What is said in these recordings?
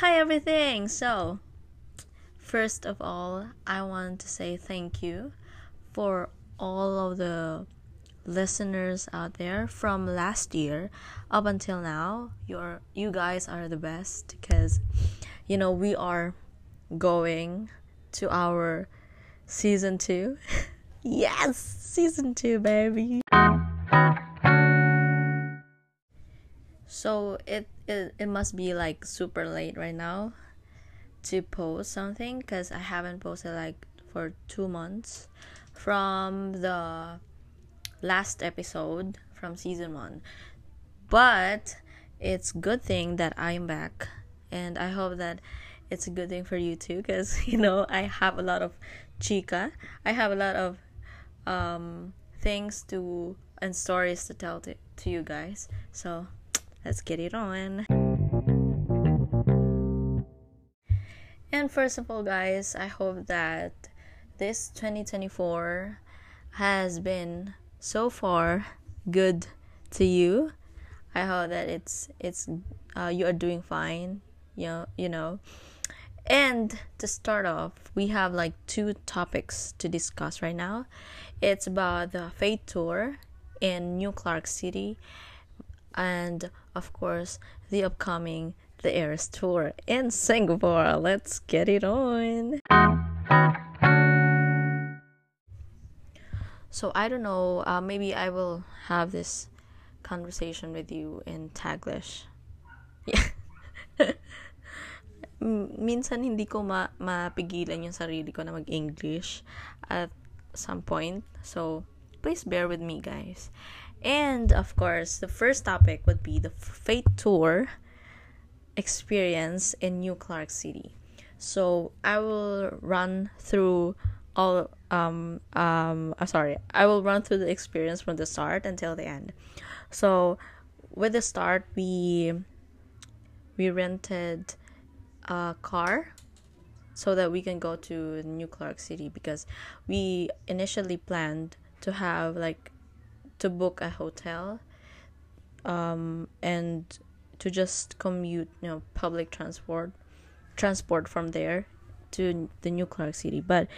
Hi, everything! So, first of all, I want to say thank you for all of the listeners out there from last year up until now. You're you guys are the best because you know we are going to our season 2. yes, season 2, baby. So it, it it must be like super late right now to post something because I haven't posted like for two months from the last episode from season one. But it's good thing that I'm back and I hope that it's a good thing for you too because you know I have a lot of chica. I have a lot of um, things to and stories to tell to, to you guys. So let's get it on. And first of all, guys, I hope that this 2024 has been so far good to you. I hope that it's it's uh, you are doing fine. You know, you know. And to start off, we have like two topics to discuss right now. It's about the Fate Tour in New Clark City and of course the upcoming the Eras tour in Singapore. Let's get it on. So I don't know, uh, maybe I will have this conversation with you in Taglish. Yeah. Minsan hindi ko ma mapigilan yung sarili ko na mag-English at some point. So please bear with me, guys. And of course, the first topic would be the Fate Tour experience in New Clark City. So I will run through all um um I'm sorry. I will run through the experience from the start until the end. So with the start we we rented a car so that we can go to New Clark City because we initially planned to have like to book a hotel um, and to just commute, you know, public transport, transport from there to the New Clark City. But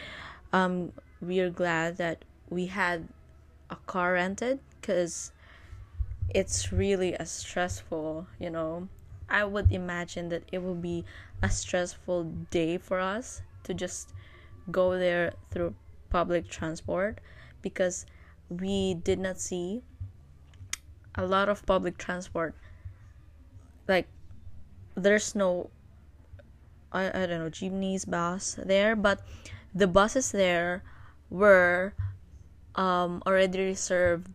um, we are glad that we had a car rented because it's really a stressful, you know. I would imagine that it would be a stressful day for us to just go there through public transport because we did not see a lot of public transport like there's no I, I don't know jeepneys bus there but the buses there were um, already reserved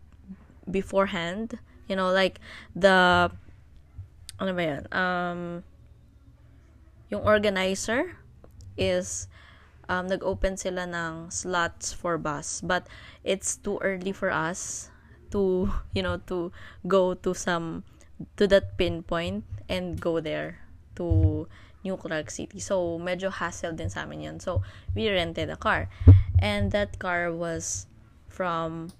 beforehand you know like the ano ba yan? um yung organizer is um, nag-open sila ng slots for bus. But it's too early for us to, you know, to go to some, to that pinpoint and go there to New Clark City. So, medyo hassle din sa amin yun. So, we rented a car. And that car was from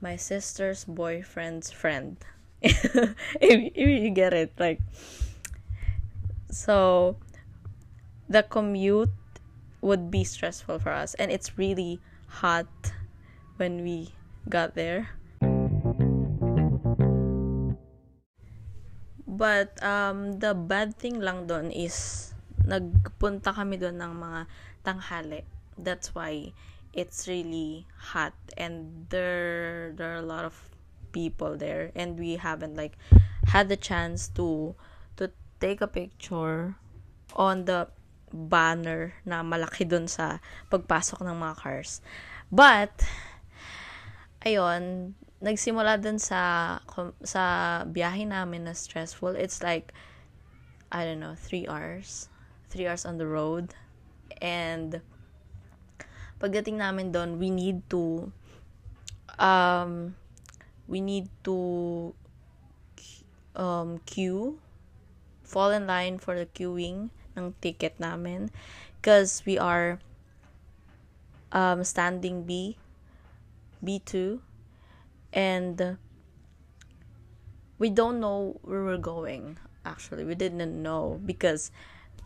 my sister's boyfriend's friend. if, if you get it, like, so, the commute would be stressful for us. And it's really hot when we got there. But um the bad thing lang doon is nagpunta kami doon ng mga tanghali. That's why it's really hot. And there there are a lot of people there. And we haven't like had the chance to to take a picture on the banner na malaki dun sa pagpasok ng mga cars. But, ayun, nagsimula dun sa, sa biyahe namin na stressful. It's like, I don't know, three hours. Three hours on the road. And, pagdating namin doon, we need to, um, we need to um, queue, fall in line for the queuing ng ticket namin because we are um, standing B B2 and we don't know where we're going actually we didn't know because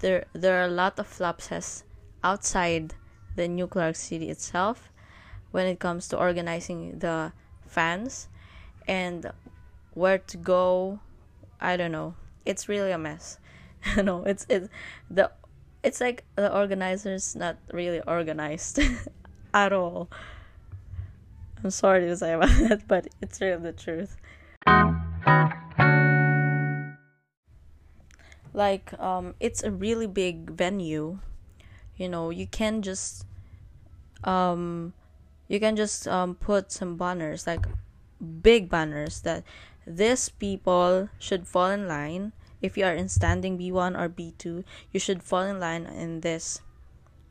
there there are a lot of lapses outside the New Clark City itself when it comes to organizing the fans and where to go. I don't know. It's really a mess. you know, it's it's the it's like the organizers not really organized at all. I'm sorry to say about that, but it's really the truth. Like, um, it's a really big venue. You know, you can just um you can just um put some banners like big banners that these people should fall in line if you are in standing B1 or B2 you should fall in line in this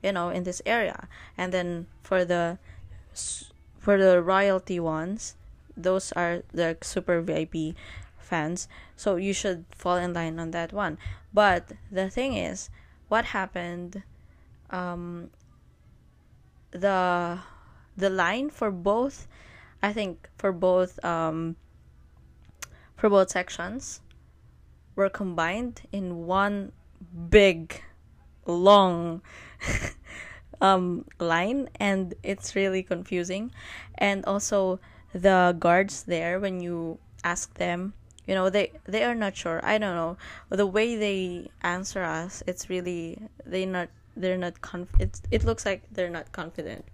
you know in this area. And then for the for the royalty ones those are the super VIP fans. So you should fall in line on that one. But the thing is what happened um the the line for both I think for both um for both sections were combined in one big long um line and it's really confusing. And also the guards there when you ask them you know they they are not sure. I don't know. The way they answer us it's really they not they're not conf it looks like they're not confident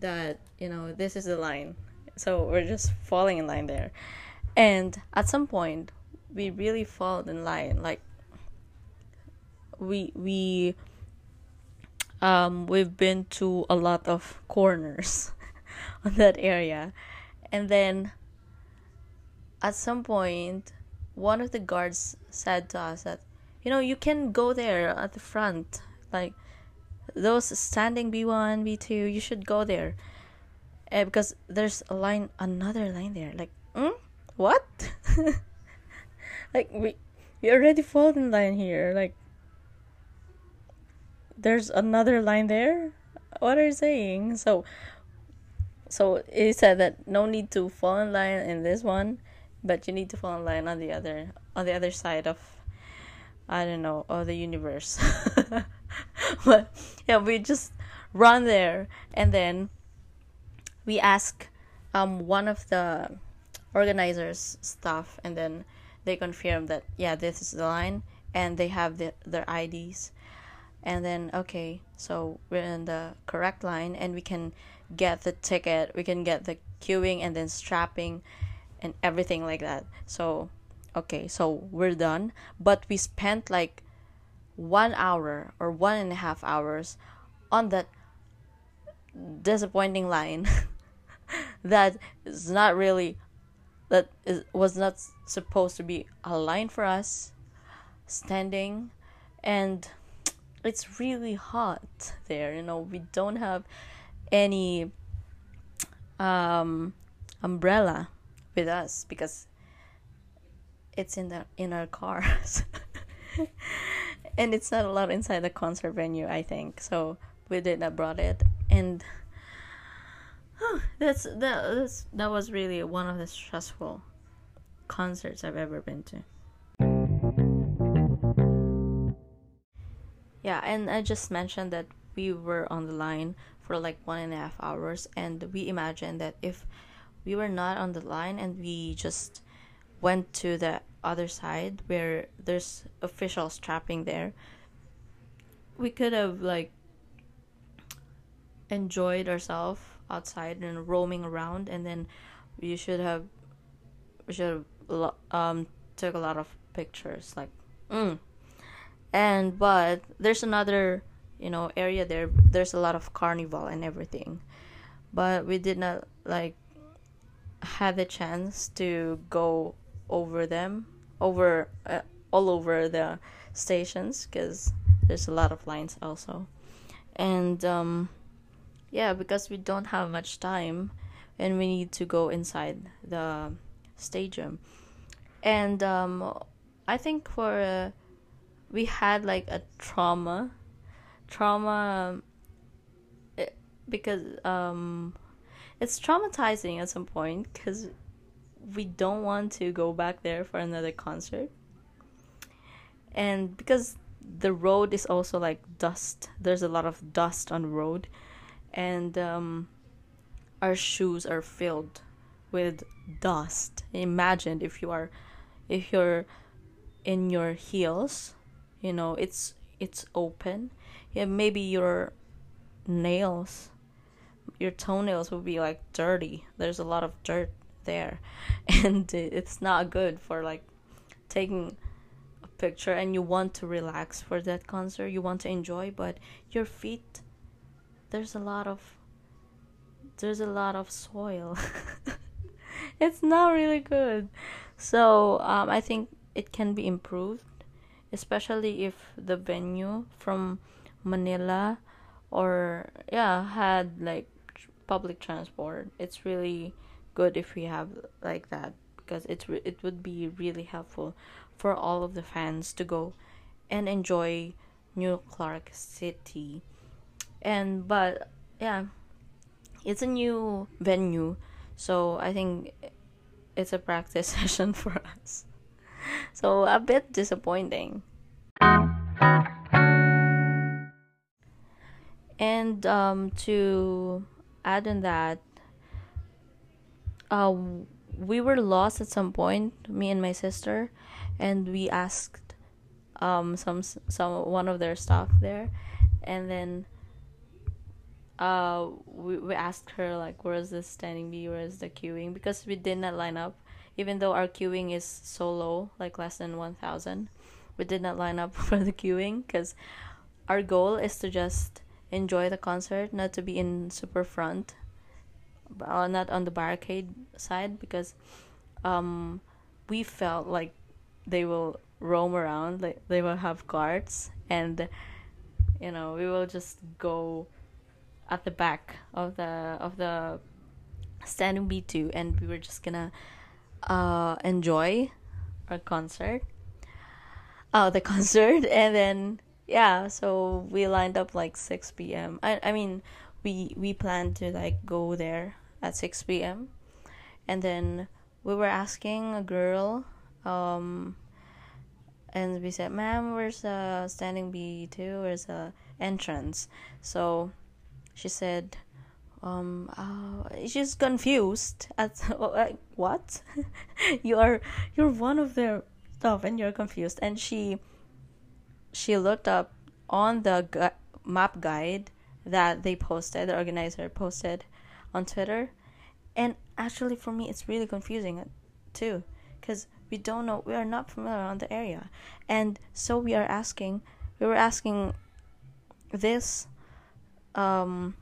that you know this is the line. So we're just falling in line there. And at some point we really fall in line like we we um we've been to a lot of corners on that area. And then at some point one of the guards said to us that you know you can go there at the front. Like those standing b1 b2 you should go there. Uh, because there's a line another line there. Like mm? what like we we already fall in line here like there's another line there? What are you saying? So so he said that no need to fall in line in this one but you need to fall in line on the other on the other side of i don't know of the universe. But yeah we just run there and then we ask um one of the organizers stuff and then they confirm that yeah this is the line and they have the, their IDs and then okay so we're in the correct line and we can get the ticket we can get the queuing and then strapping and everything like that. So okay so we're done. But we spent like one hour or one and a half hours on that disappointing line that is not really that is, was not supposed to be a line for us standing and it's really hot there you know we don't have any um umbrella with us because it's in the in our cars. And it's not allowed inside the concert venue i think. So we did not brought it. And that's that that's, that was really one of the stressful concerts i've ever been to. Yeah and i just mentioned that we were on the line for like one and a half hours and we imagined that if we were not on the line and we just went to the other side where there's officials strapping there we could have like enjoyed ourselves outside and roaming around and then you should have should have um took a lot of pictures like mm. and but there's another you know area there there's a lot of carnival and everything but we did not like had the chance to go over them over uh, all over the stations because there's a lot of lines also and um yeah because we don't have much time and we need to go inside the stadium. And um i think for uh, we had like a trauma trauma eh, because um it's traumatizing at some point because we don't want to go back there for another concert. And because the road is also like dust there's a lot of dust on the road and um, our shoes are filled with dust. Imagine if you are if you're in your heels you know it's it's open. Yeah maybe your nails your toenails will be like dirty. There's a lot of dirt there. And it's not good for like taking a picture. And you want to relax for that concert. You want to enjoy but your feet there's a lot of there's a lot of soil. It's not really good. So um, i think it can be improved especially if the venue from manila or yeah had like public transport. It's really good if we have like that because it re- it would be really helpful for all of the fans to go and enjoy New Clark City. And but yeah, it's a new venue, so I think it's a practice session for us. So a bit disappointing. And um, to add on that, uh, we were lost at some point, me and my sister, and we asked um some some one of their staff there, and then uh we, we asked her like where is the standing B, where is the queuing? Because we did not line up, even though our queuing is so low, like less than one thousand, we did not line up for the queuing because our goal is to just enjoy the concert, not to be in super front uh, not on the barricade side because um, we felt like they will roam around like they will have guards and you know we will just go at the back of the of the standing b2 and we were just gonna uh enjoy our concert. Oh the concert and then yeah so we lined up like 6 p.m i i mean we we planned to like go there at 6 p.m. and then we were asking a girl um and we said ma'am where's the standing b2 where's the entrance? So she said um uh, she's confused at what you are you're one of their stuff and you're confused and she she looked up on the gu- map guide that they posted, the organizer posted on Twitter. And actually, for me, it's really confusing too, because we don't know, we are not familiar on the area. And so we are asking, we were asking this, um,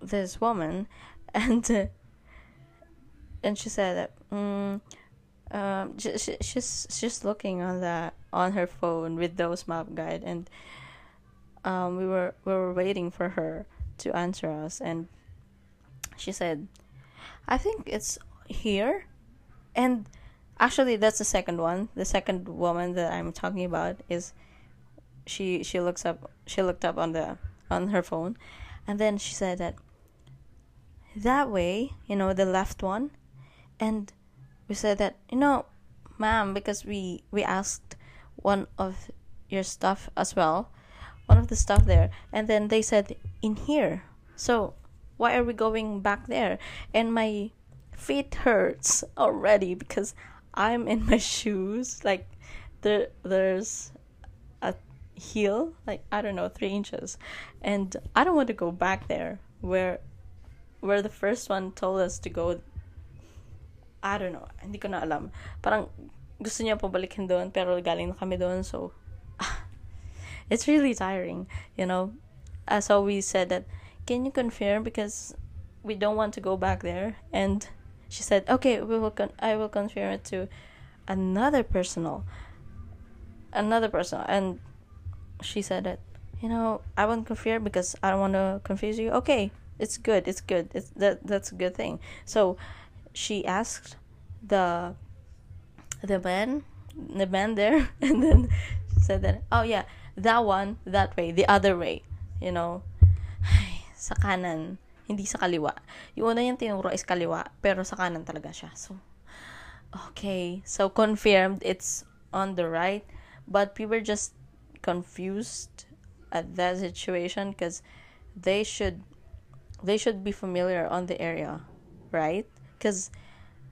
this woman, and, uh, and she said that, mm, um, she, she, she's she's looking on the on her phone with those map guide and um, we were we were waiting for her to answer us, and she said, "I think it's here," and actually that's the second one. The second woman that I'm talking about is she she looks up she looked up on the on her phone, and then she said that that way, you know, the left one, and we said that you know, ma'am, because we we asked one of your stuff as well one of the stuff there. And then they said in here. So why are we going back there? And my feet hurts already because i'm in my shoes. Like there there's heel like i don't know three inches and i don't want to go back there where where the first one told us to go I don't know, hindi ko na alam. Parang gusto niya pabalikin doon, pero galing na kami doon, so it's really tiring, you know. So we said that, can you confirm because we don't want to go back there? And she said, okay, we will. Con- I will confirm it to another personal, another person, and she said that, you know, I won't confirm because I don't want to confuse you. Okay, it's good. It's good. It's that that's a good thing. So she asked the the man the man there and then said that oh yeah that one, that way, the other way. You know? Sa kanan, hindi sa kaliwa. Yung una yung tinuro is kaliwa, pero sa kanan talaga siya. So, okay. So, confirmed it's on the right. But we were just confused at that situation because they should they should be familiar on the area right? Because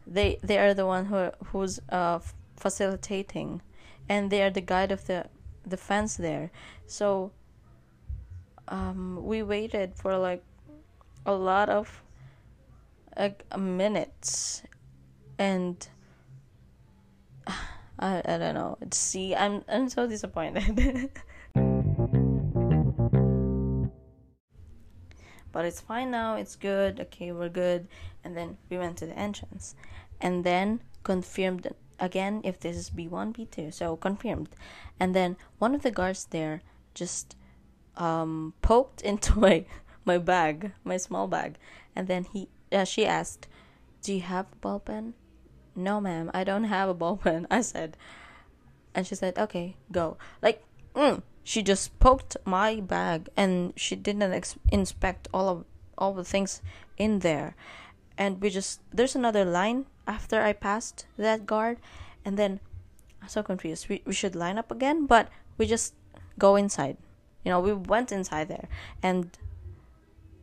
they they are the one who who's uh facilitating and they are the guide of the the fence there. So um we waited for like a lot of like minutes and I, I don't know. See i'm i'm so disappointed. But it's fine now. It's good. Okay we're good. And then we went to the entrance. And then confirmed again if this is b1 b2 so confirmed. And then one of the guards there just um, poked into my my bag my small bag. And then he uh, she asked do you have a ball pen no ma'am i don't have a ball pen. I said and she said okay go. Like mm, she just poked my bag and she didn't ex- inspect all of all the things in there. And we just there's another line after i passed that guard. And then i'm so confused. We, we should line up again but we just go inside. You know we went inside there. And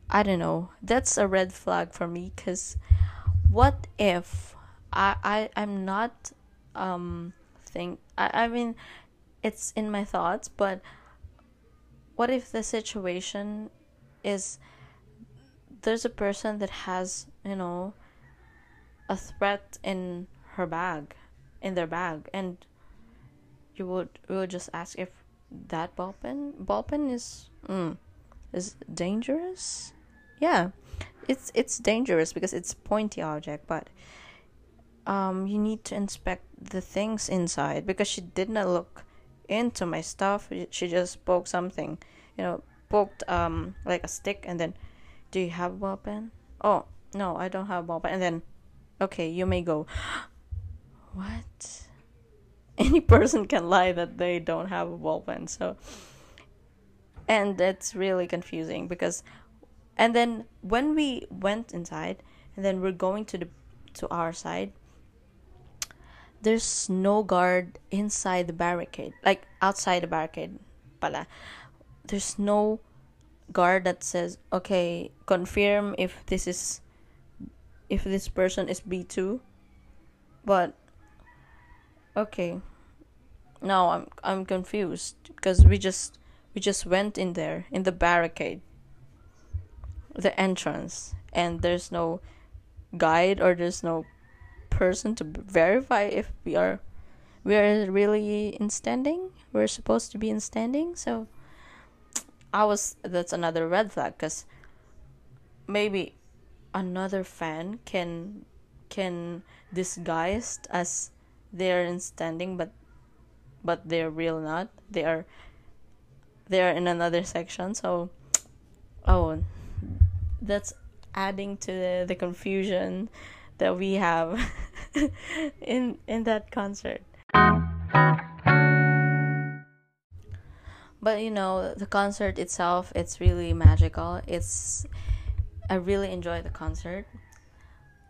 i don't know. That's a red flag for me because what if i i i'm not um think i i mean it's in my thoughts, but what if the situation is there's a person that has, you know, a threat in her bag, in their bag, and you would you would just ask if that ball pen ball pen is mm, is dangerous. Yeah, it's it's dangerous because it's pointy object, but um, you need to inspect the things inside because she did not look into my stuff. She just poked something, you know, poked um like a stick, and then, do you have a pen? Oh no, I don't have a pen. And then, okay, you may go. what? Any person can lie that they don't have a pen. So, and it's really confusing because, and then when we went inside, and then we're going to the to our side there's no guard inside the barricade like outside the barricade pala. There's no guard that says okay confirm if this is if this person is b2 but okay now i'm i'm confused because we just we just went in there in the barricade the entrance and there's no guide or there's no person to verify if we are we are really in standing. We're supposed to be in standing. So i was that's another red flag because maybe another fan can can disguised as they're in standing but but they're real not. They are they are in another section. So oh that's adding to the, the confusion that we have in in that concert. But you know, the concert itself, it's really magical. It's I really enjoy the concert.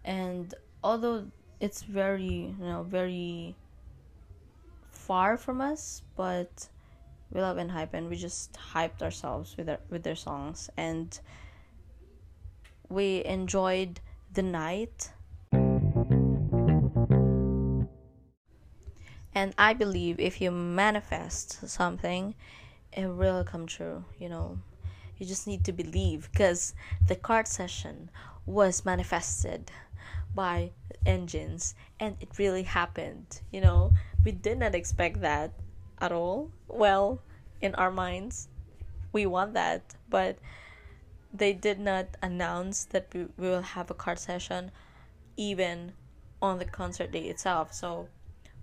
And although it's very, you know, very far from us, but we love and hype and we just hyped ourselves with their with their songs and we enjoyed the night And I believe if you manifest something, it will come true, you know. You just need to believe because the card session was manifested by ENGENEs and it really happened, you know. We did not expect that at all. Well, in our minds, we want that, but they did not announce that we will have a card session even on the concert day itself. So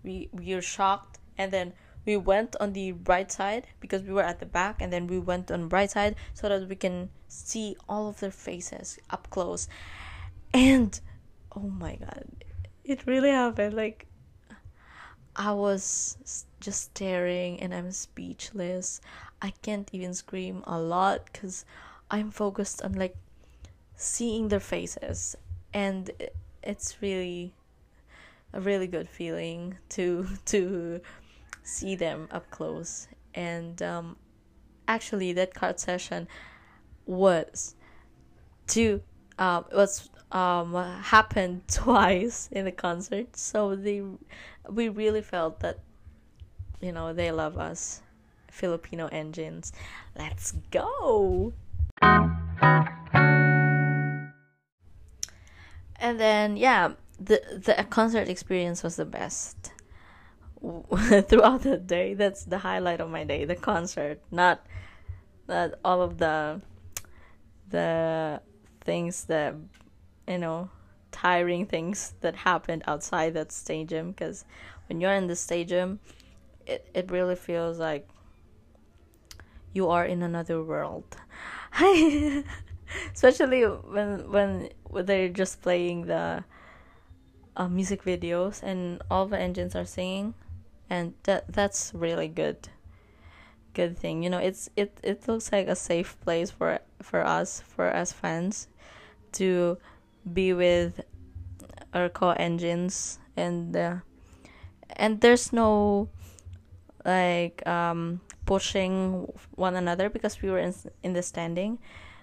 we we were shocked and then we went on the right side because we were at the back and then we went on right side so that we can see all of their faces up close. And oh my god it really happened. Like i was just staring and i'm speechless. I can't even scream a lot because i'm focused on like seeing their faces. And eh, it's really a really good feeling to to see them up close. And um, actually that card session was to um, was um happened twice in the concert. So they we really felt that you know they love us filipino ENGENEs. Let's go! And then yeah the the concert experience was the best. Throughout the day that's the highlight of my day the concert not not all of the the things that you know tiring things that happened outside that stadium because when you're in the stadium it, it really feels like you are in another world. Especially when when they're just playing the uh, music videos and all the ENGENEs are singing and that that's really good good thing. You know it's it it looks like a safe place for for us for us fans to be with our co-ENGENEs and uh, and there's no like um pushing one another because we were in, in the standing.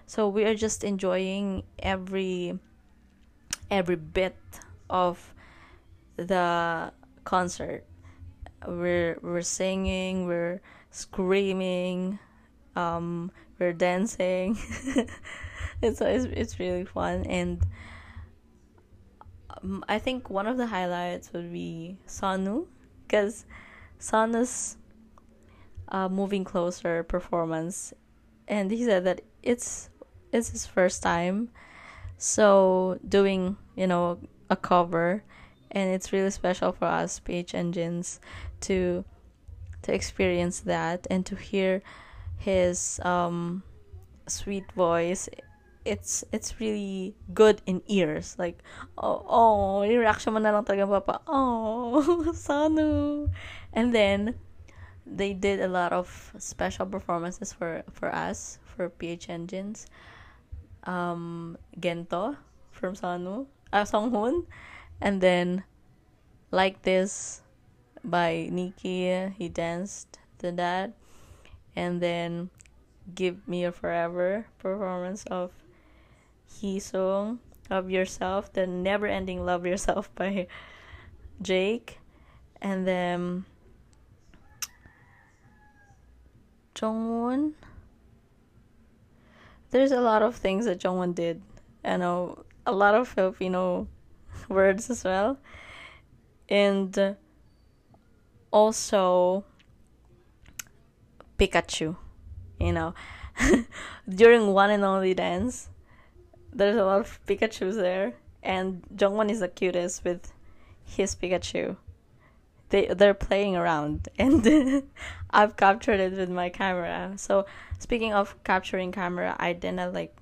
So we are just enjoying every every bit of the concert. We're we're singing we're screaming um we're dancing. It's, it's it's really fun. And um, I think one of the highlights would be Sunoo because Sunoo's uh, moving closer performance. And he said that it's it's his first time. So doing you know a cover and it's really special for us PH ENGENEs to to experience that and to hear his um sweet voice. It's it's really good in ears. Like oh oh reaction mo na lang talaga papa. Oh Sunoo. And then they did a lot of special performances for for us for PH ENGENEs um Gento from Sunoo uh, Sunghoon and then like this by NI-KI he danced to that. And then give me a forever performance of he Song of yourself the never ending love yourself by Jake. And then Jungwon there's a lot of things that Jungwon did. I know a lot of Filipino words as well. And also Pikachu you know. During one and only dance there's a lot of Pikachu's there. And Jungwon is the cutest with his Pikachu. They they're playing around. And I've captured it with my camera. So speaking of capturing camera I didn't like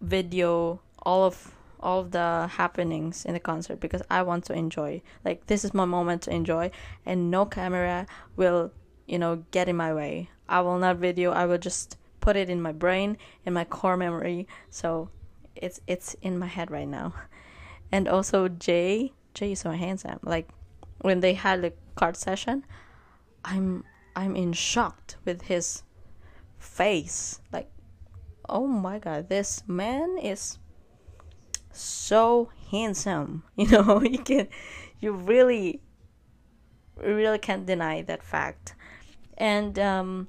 video all of all of the happenings in the concert because I want to enjoy. Like this is my moment to enjoy and no camera will, you know, get in my way. I will not video. I will just put it in my brain in my core memory. So it's it's in my head right now. And also Jay, Jay is so handsome. Like when they had the card session, I'm I'm in shocked with his face. Like oh my god, this man is so handsome. You know, you can you really really can't deny that fact. And um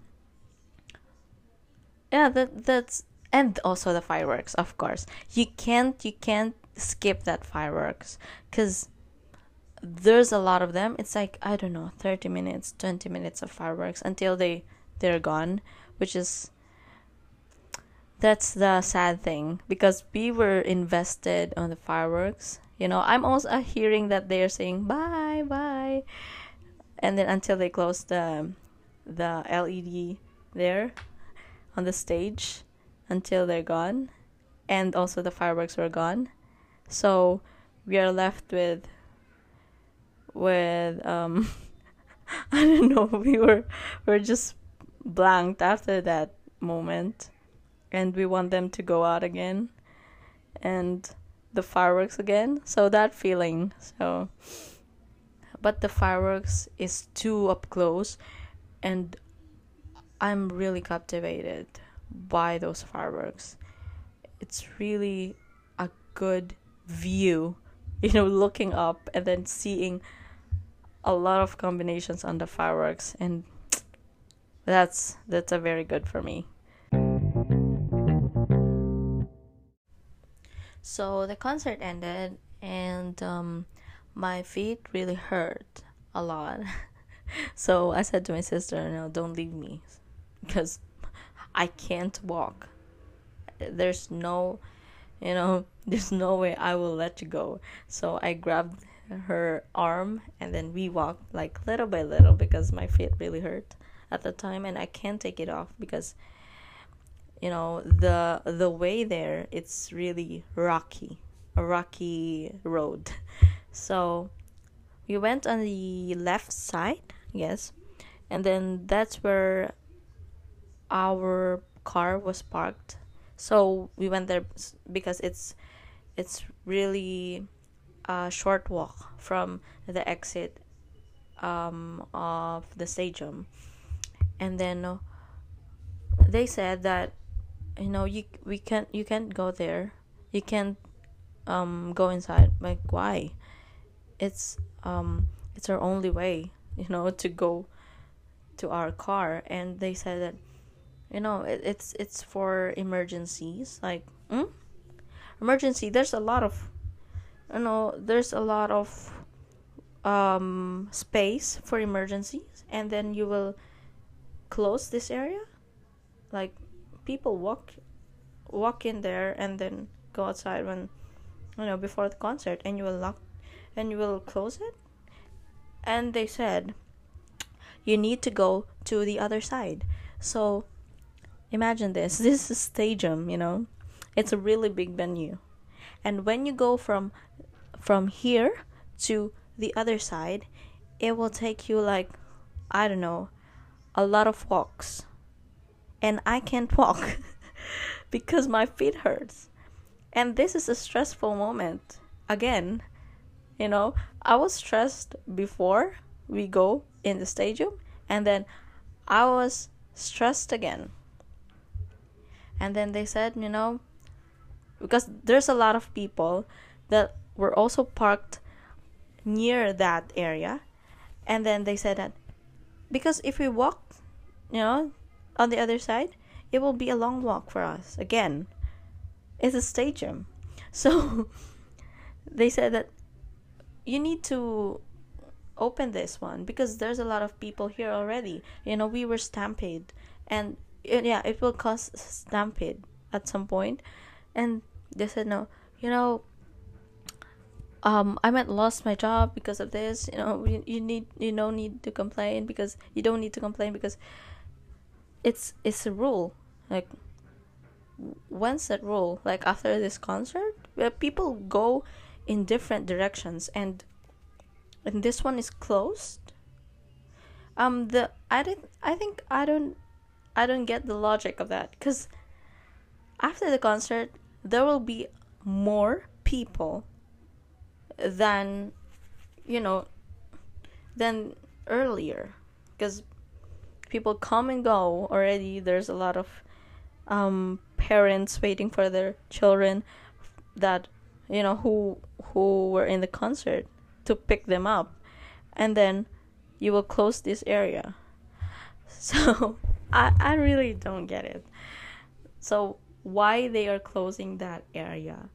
yeah, that that's and also the fireworks, of course. You can't you can't skip that fireworks cuz there's a lot of them. It's like I don't know, 30 minutes, 20 minutes of fireworks until they they're gone, which is that's the sad thing because we were invested on the fireworks. You know i'm also hearing that they're saying bye bye. And then until they close the the led there on the stage until they're gone and also the fireworks were gone. So we are left with with um i don't know we were we're just blanked after that moment and we want them to go out again and the fireworks again so that feeling so but the fireworks is too up close and I'm really captivated by those fireworks. It's really a good view, you know, looking up and then seeing a lot of combinations on the fireworks and that's that's a very good for me. So the concert ended and um, my feet really hurt a lot. so I said to my sister, "No, don't leave me because I can't walk. There's no, you know, there's no way I will let you go." So I grabbed her arm and then we walked like little by little because my feet really hurt at the time and I can't take it off because you know the the way there it's really rocky a rocky road. So we went on the left side yes and then that's where our car was parked. So we went there because it's it's really a short walk from the exit um, of the stadium. And then they said that you know you we can't you can't go there. You can't um go inside. Like why? It's um it's our only way you know to go to our car. And they said that you know it, it's it's for emergencies. Like hmm? emergency there's a lot of you know there's a lot of um space for emergencies. And then you will close this area? Like people walk walk in there and then go outside when you know before the concert and you will lock and you will close it? And they said you need to go to the other side. So imagine this. This is a stadium you know? It's a really big venue. And when you go from from here to the other side it will take you like i don't know a lot of walks and I can't walk because my feet hurts. And this is a stressful moment. Again, you know, I was stressed before we go in the stadium and then I was stressed again. And then they said, you know, because there's a lot of people that were also parked near that area. And then they said that because if we walk, you know, on the other side, it will be a long walk for us. Again, it's a stadium. So they said that you need to open this one because there's a lot of people here already. You know, we were stampede and yeah, it will cause stampede at some point. And they said no, you know, um, I might lost my job because of this. You know, you, you need you don't need to complain because you don't need to complain because it's it's a rule. Like when's that rule like after this concert where people go in different directions. And and this one is closed um the i didn't i think i don't i don't get the logic of that. Because after the concert there will be more people than you know than earlier. Because people come and go already. There's a lot of um, parents waiting for their children that you know who who were in the concert to pick them up, and then you will close this area. So I I really don't get it. So why they are closing that area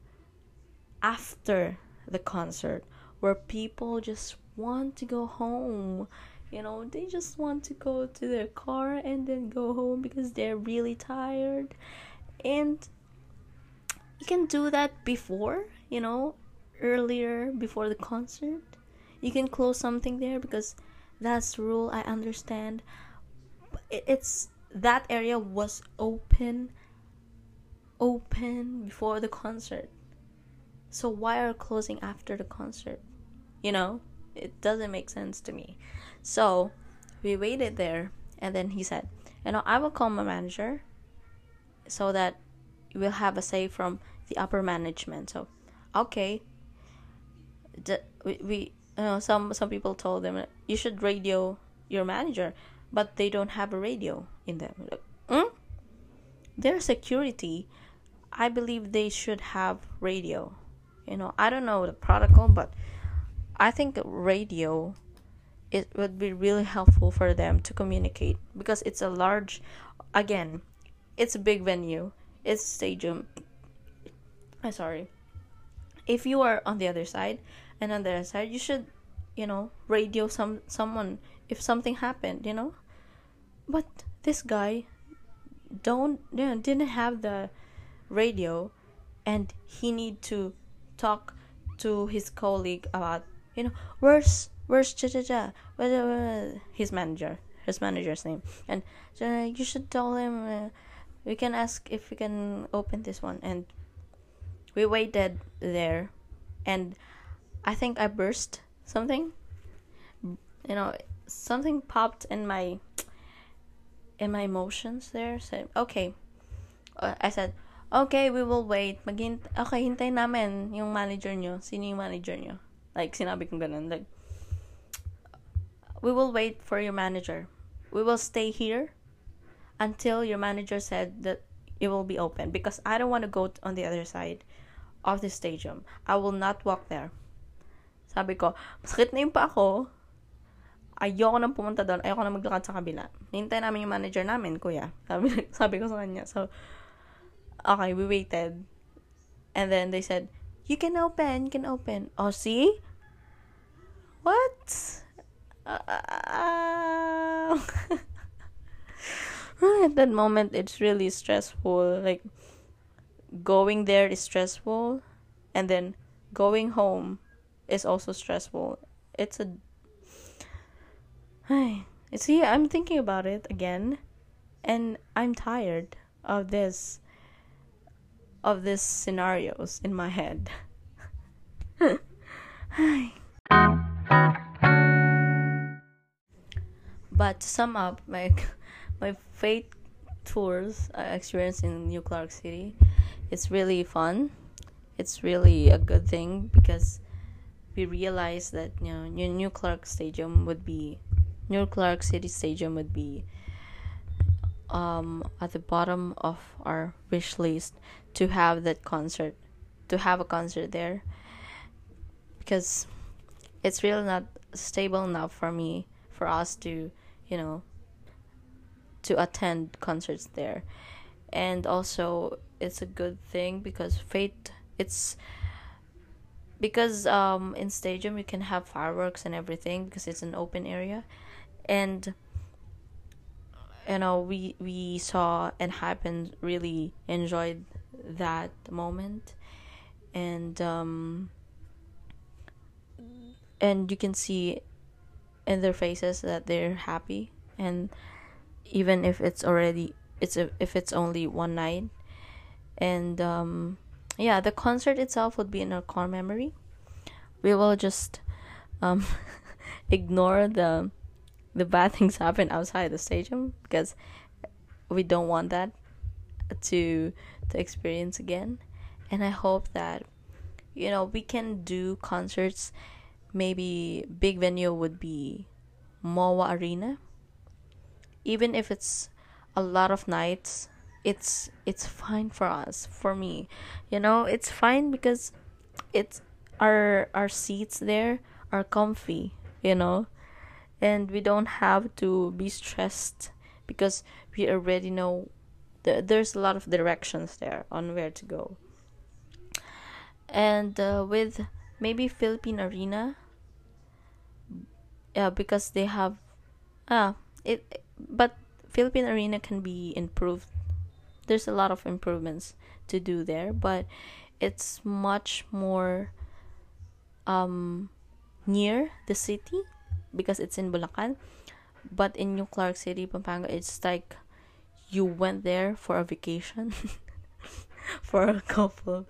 after the concert where people just want to go home you know they just want to go to their car and then go home because they're really tired. And you can do that before you know earlier before the concert. You can close something there because that's rule i understand. It's that area was open open before the concert. So why are closing after the concert? You know it doesn't make sense to me so we waited there, and then he said, You know, I will call my manager so that we'll have a say from the upper management. So, okay. We, we you know some some people told them you should radio your manager but they don't have a radio in them. Hmm? Their security, I believe they should have radio. You know, I don't know the protocol, but I think radio it would be really helpful for them to communicate because it's a large again, it's a big venue. It's a stadium. I'm sorry. If you are on the other side and on the other side, you should, you know, radio some someone if something happened, you know? But this guy don't you know, didn't have the radio and he need to talk to his colleague about you know where's where's cha cha cha? His manager his manager's name. And you should tell him uh, we can ask if we can open this one. And we waited there. And i think i burst something. You know something popped in my in my emotions there. So okay. Uh, i said okay we will wait. Maghint okay hintay namin yung manager nyo sino yung manager nyo like sinabi kong ganun. Like we will wait for your manager we will stay here until your manager said that it will be open because I don't want to go on the other side of the stadium. I will not walk there. Sabi ko, masakit na yung pa ako ayoko nang pumunta doon, ayoko na maglakad sa kabila. Hintay namin yung manager namin, kuya. Sabi, sabi ko sa kanya. So, okay, we waited. And then they said, you can open, you can open. Oh, see? What? Uh, at that moment, it's really stressful. Like, going there is stressful. And then, going home is also stressful. It's a See, I'm thinking about it again, and I'm tired of this, of these scenarios in my head. but to sum up, my my fate tours I experienced in New Clark City, it's really fun. It's really a good thing because we realized that you know New Clark Stadium would be New Clark City Stadium would be um, at the bottom of our wish list to have that concert, to have a concert there, because it's really not stable enough for me for us to, you know, to attend concerts there, and also it's a good thing because fate it's because um in stadium you can have fireworks and everything because it's an open area. And you know we we saw ENHYPEN really enjoyed that moment. And um and you can see in their faces that they're happy. And even if it's already it's a, if it's only one night. And um yeah the concert itself would be in our core memory. We will just um ignore the the bad things happen outside the stadium because we don't want that to to experience again. And i hope that you know we can do concerts maybe big venue would be moa arena. Even if it's a lot of nights it's it's fine for us for me. You know it's fine because it's our our seats there are comfy you know and we don't have to be stressed because we already know th- there's a lot of directions there on where to go. And uh, with maybe philippine arena yeah because they have ah it but philippine arena can be improved there's a lot of improvements to do there but it's much more um near the city because it's in Bulacan. But in New Clark City, Pampanga, it's like you went there for a vacation for a couple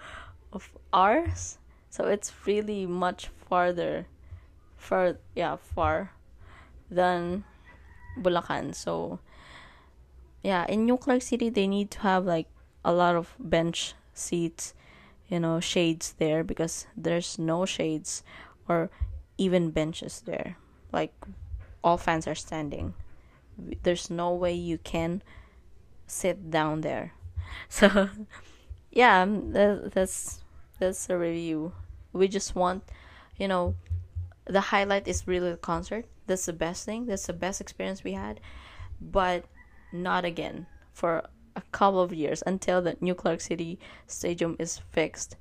of hours. So it's really much farther, far yeah, far than Bulacan. So yeah, in New Clark City, they need to have like a lot of bench seats, you know, shades there because there's no shades or even benches there like all fans are standing there's no way you can sit down there. So yeah, um, that, that's that's a review. We just want, you know, the highlight is really the concert. That's the best thing. That's the best experience we had, but not again for a couple of years until the New Clark City Stadium is fixed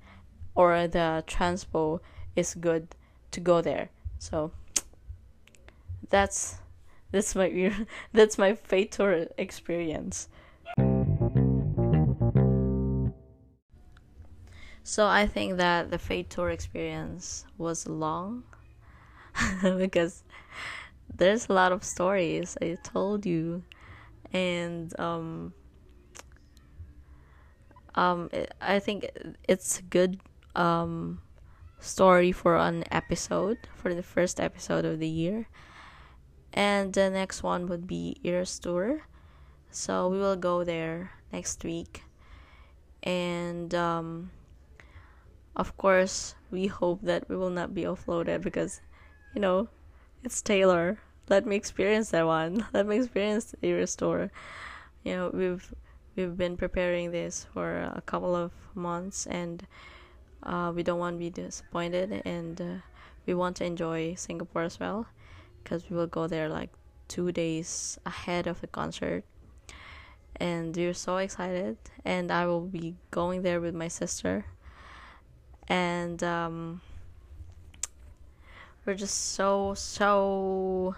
or the transpo is good to go there. So that's that's my that's my Fate tour experience. So I think that the Fate tour experience was long because there's a lot of stories I told you and um um I think it's a good um story for an episode for the first episode of the year and the next one would be Eras Tour. So we will go there next week. And um, of course, we hope that we will not be offloaded because, you know, it's Taylor. Let me experience that one. Let me experience the Eras Tour. You know, we've we've been preparing this for a couple of months and uh, we don't want to be disappointed and uh, we want to enjoy Singapore as well because we will go there like two days ahead of the concert and we're so excited and i will be going there with my sister and um, we're just so so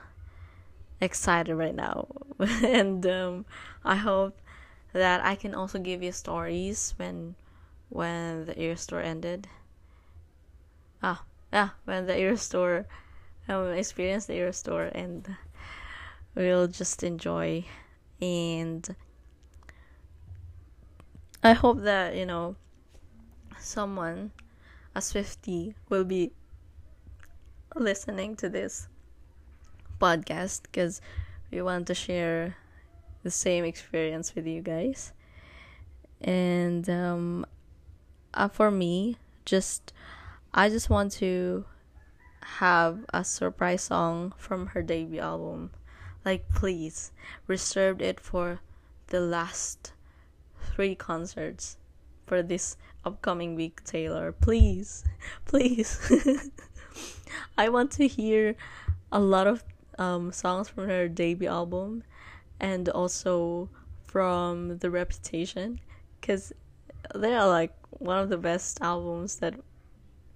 excited right now. And um, i hope that i can also give you stories when when the Eras Tour ended. Ah yeah when the Eras Tour um, experience the Eras Tour and we'll just enjoy. And I hope that you know someone a Swiftie will be listening to this podcast because we want to share the same experience with you guys and um uh, for me just I just want to have a surprise song from her debut album. Like, please, reserved it for the last three concerts for this upcoming week, Taylor. Please, please. I want to hear a lot of um, songs from her debut album and also from The Reputation because they are like one of the best albums that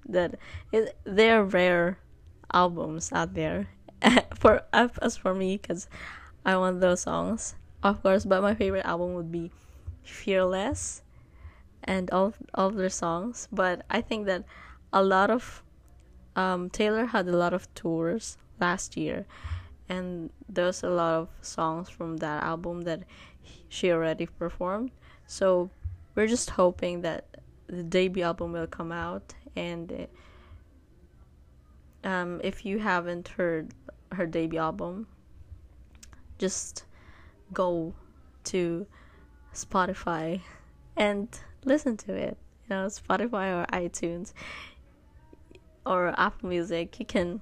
that it, they're rare albums out there. For as for me because I want those songs. Of course but my favorite album would be Fearless and all all of their songs but I think that a lot of um, Taylor had a lot of tours last year and there's a lot of songs from that album that she already performed so we're just hoping that the debut album will come out and um, if you haven't heard her debut album, just go to Spotify and listen to it. You know, Spotify or iTunes or Apple Music, you can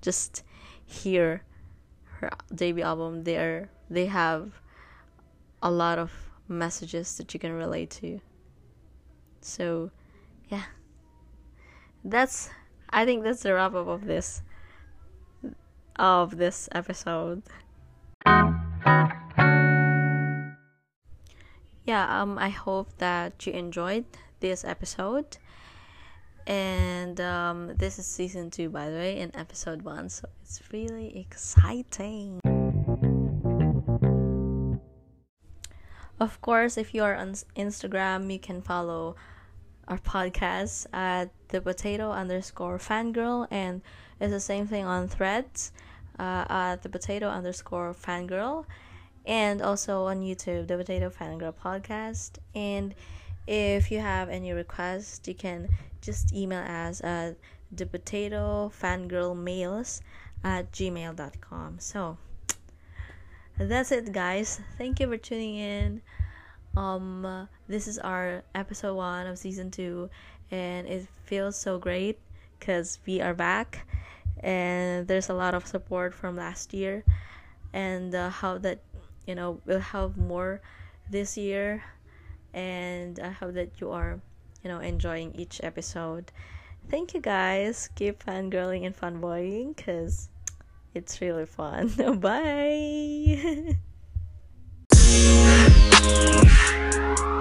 just hear her debut album. There, they have a lot of messages that you can relate to. So, yeah that's I think that's the wrap up of this of this episode. Yeah, um I hope that you enjoyed this episode. And um this is season 2 by the way in episode 1, so it's really exciting. Of course, if you are on Instagram, you can follow our podcast at the potato underscore fangirl and it's the same thing on threads uh, at the potato underscore fangirl and also on youtube the potato fangirl podcast and if you have any requests you can just email us at the potato fangirl mails at gmail.com so that's it guys thank you for tuning in um, this is our episode one of season two, and it feels so great because we are back, and there's a lot of support from last year. and uh, how that you know we'll have more this year and i hope that you are you know enjoying each episode. Thank you guys. Keep fangirling and fanboying because it's really fun. Bye